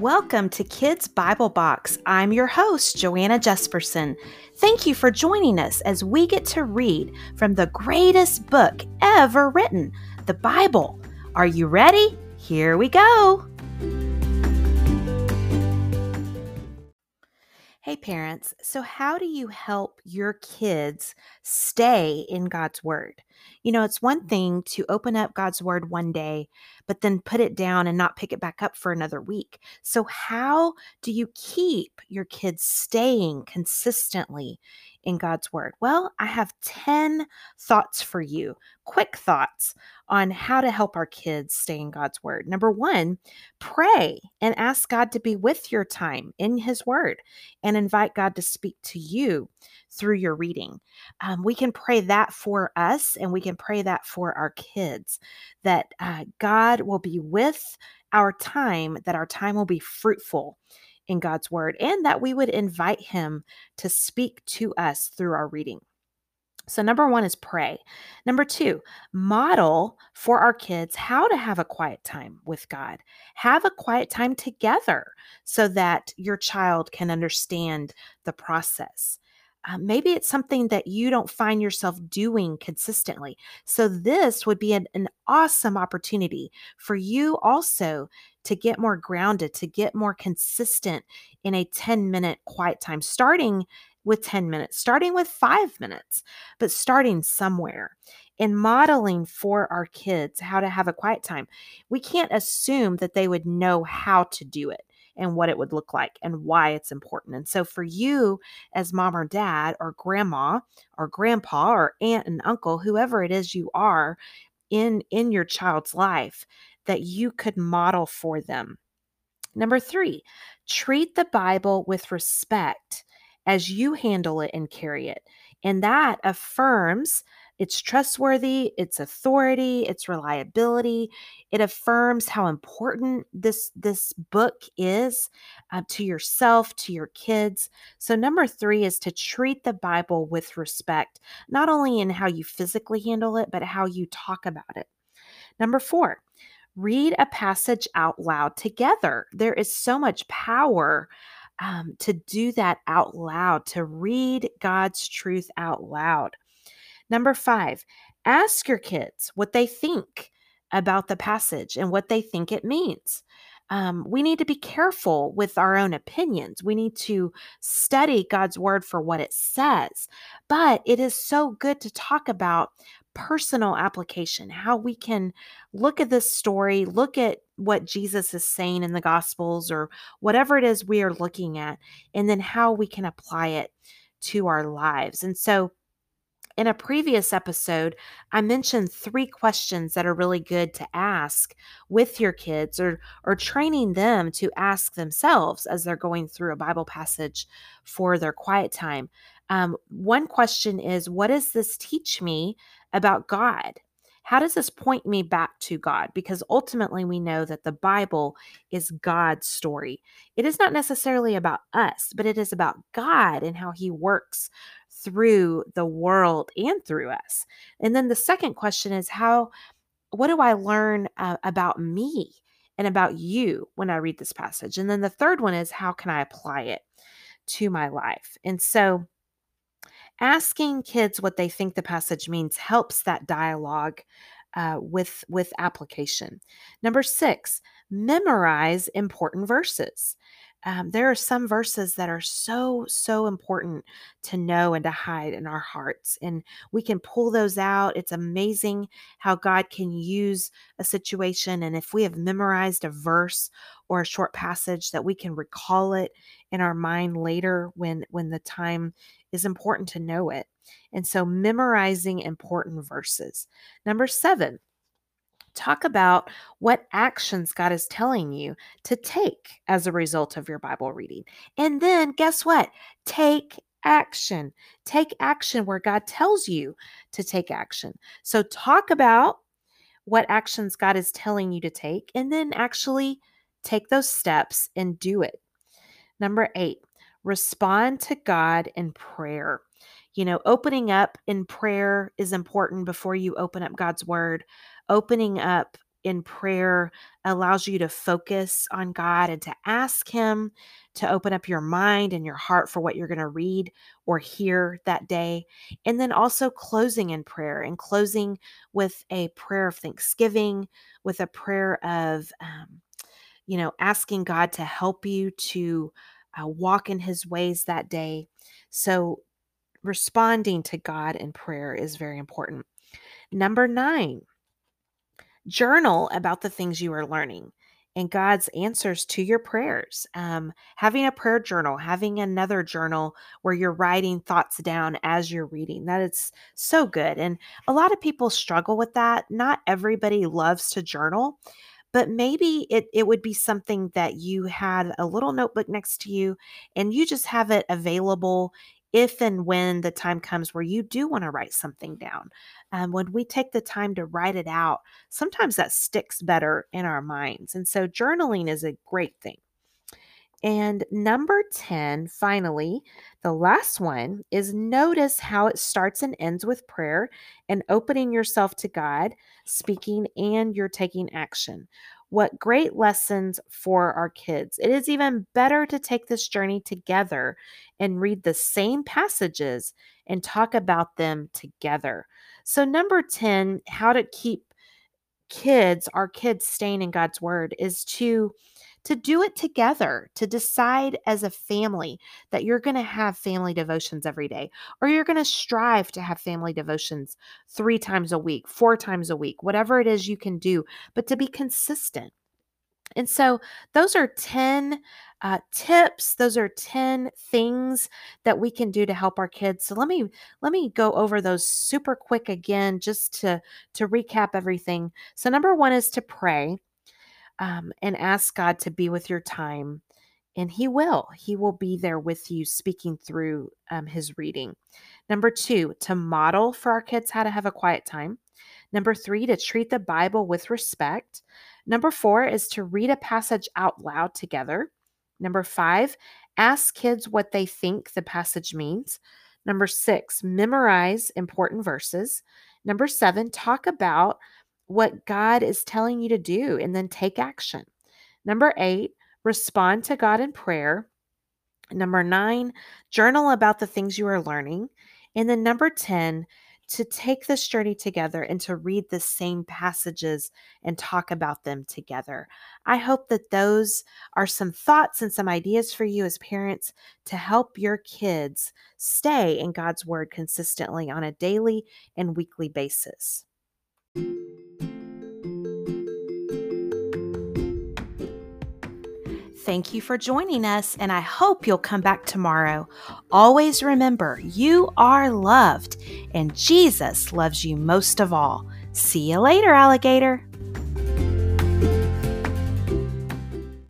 Welcome to Kids Bible Box. I'm your host, Joanna Jesperson. Thank you for joining us as we get to read from the greatest book ever written, the Bible. Are you ready? Here we go. Hey, parents. So, how do you help your kids stay in God's Word? You know, it's one mm-hmm. thing to open up God's Word one day, but then put it down and not pick it back up for another week. So, how do you keep your kids staying consistently in God's Word? Well, I have 10 thoughts for you, quick thoughts on how to help our kids stay in God's Word. Number one, pray and ask God to be with your time in His Word and invite God to speak to you through your reading. Um, we can pray that for us and we can pray that for our kids that uh, God will be with our time, that our time will be fruitful in God's word, and that we would invite Him to speak to us through our reading. So, number one is pray. Number two, model for our kids how to have a quiet time with God. Have a quiet time together so that your child can understand the process. Uh, maybe it's something that you don't find yourself doing consistently. So, this would be an, an awesome opportunity for you also to get more grounded, to get more consistent in a 10 minute quiet time, starting with 10 minutes, starting with five minutes, but starting somewhere and modeling for our kids how to have a quiet time. We can't assume that they would know how to do it and what it would look like and why it's important. And so, for you as mom or dad, or grandma, or grandpa, or aunt and uncle, whoever it is you are in, in your child's life, that you could model for them. Number three, treat the Bible with respect as you handle it and carry it. And that affirms its trustworthy, its authority, its reliability. It affirms how important this this book is uh, to yourself, to your kids. So number 3 is to treat the Bible with respect, not only in how you physically handle it, but how you talk about it. Number 4, read a passage out loud together. There is so much power um, to do that out loud, to read God's truth out loud. Number five, ask your kids what they think about the passage and what they think it means. Um, we need to be careful with our own opinions. We need to study God's word for what it says. But it is so good to talk about personal application, how we can look at this story, look at what Jesus is saying in the Gospels or whatever it is we are looking at, and then how we can apply it to our lives. And so, in a previous episode, I mentioned three questions that are really good to ask with your kids or or training them to ask themselves as they're going through a Bible passage for their quiet time. Um, one question is, what does this teach me about God? How does this point me back to God? Because ultimately, we know that the Bible is God's story. It is not necessarily about us, but it is about God and how He works through the world and through us. And then the second question is how what do I learn uh, about me and about you when I read this passage? And then the third one is how can I apply it to my life? And so asking kids what they think the passage means helps that dialogue uh, with with application. Number six, memorize important verses um, there are some verses that are so, so important to know and to hide in our hearts. And we can pull those out. It's amazing how God can use a situation. And if we have memorized a verse or a short passage, that we can recall it in our mind later when, when the time is important to know it. And so, memorizing important verses. Number seven, talk about what actions God is telling you to take as a result of your Bible reading. And then guess what? Take action. Take action where God tells you to take action. So talk about what actions God is telling you to take and then actually take those steps and do it. Number eight, respond to God in prayer. You know, opening up in prayer is important before you open up God's word opening up in prayer allows you to focus on God and to ask Him to open up your mind and your heart for what you're going to read or hear that day. And then also closing in prayer and closing with a prayer of thanksgiving, with a prayer of, um, you know, asking God to help you to uh, walk in His ways that day. So, responding to God in prayer is very important. Number nine, journal about the things you are learning and God's answers to your prayers. Um, having a prayer journal, having another journal where you're writing thoughts down as you're reading, that is so good. And a lot of people struggle with that. Not everybody loves to journal but maybe it, it would be something that you had a little notebook next to you and you just have it available if and when the time comes where you do want to write something down. Um, when we take the time to write it out, sometimes that sticks better in our minds. And so journaling is a great thing. And number 10, finally, the last one is notice how it starts and ends with prayer and opening yourself to God, speaking, and you're taking action. What great lessons for our kids. It is even better to take this journey together and read the same passages and talk about them together. So, number 10, how to keep kids, our kids staying in God's word, is to to do it together, to decide as a family that you're going to have family devotions every day, or you're going to strive to have family devotions three times a week, four times a week, whatever it is you can do, but to be consistent. And so, those are 10 uh, tips. Those are 10 things that we can do to help our kids. So let me let me go over those super quick again, just to to recap everything. So number one is to pray um, and ask God to be with your time. And He will. He will be there with you, speaking through um, His reading. Number two, to model for our kids how to have a quiet time. Number three, to treat the Bible with respect. Number four is to read a passage out loud together. Number five, ask kids what they think the passage means. Number six, memorize important verses. Number seven, talk about what God is telling you to do and then take action. Number eight, respond to God in prayer. Number nine, journal about the things you are learning. And then number 10, to take this journey together and to read the same passages and talk about them together. I hope that those are some thoughts and some ideas for you as parents to help your kids stay in God's Word consistently on a daily and weekly basis. Thank you for joining us, and I hope you'll come back tomorrow. Always remember, you are loved, and Jesus loves you most of all. See you later, alligator.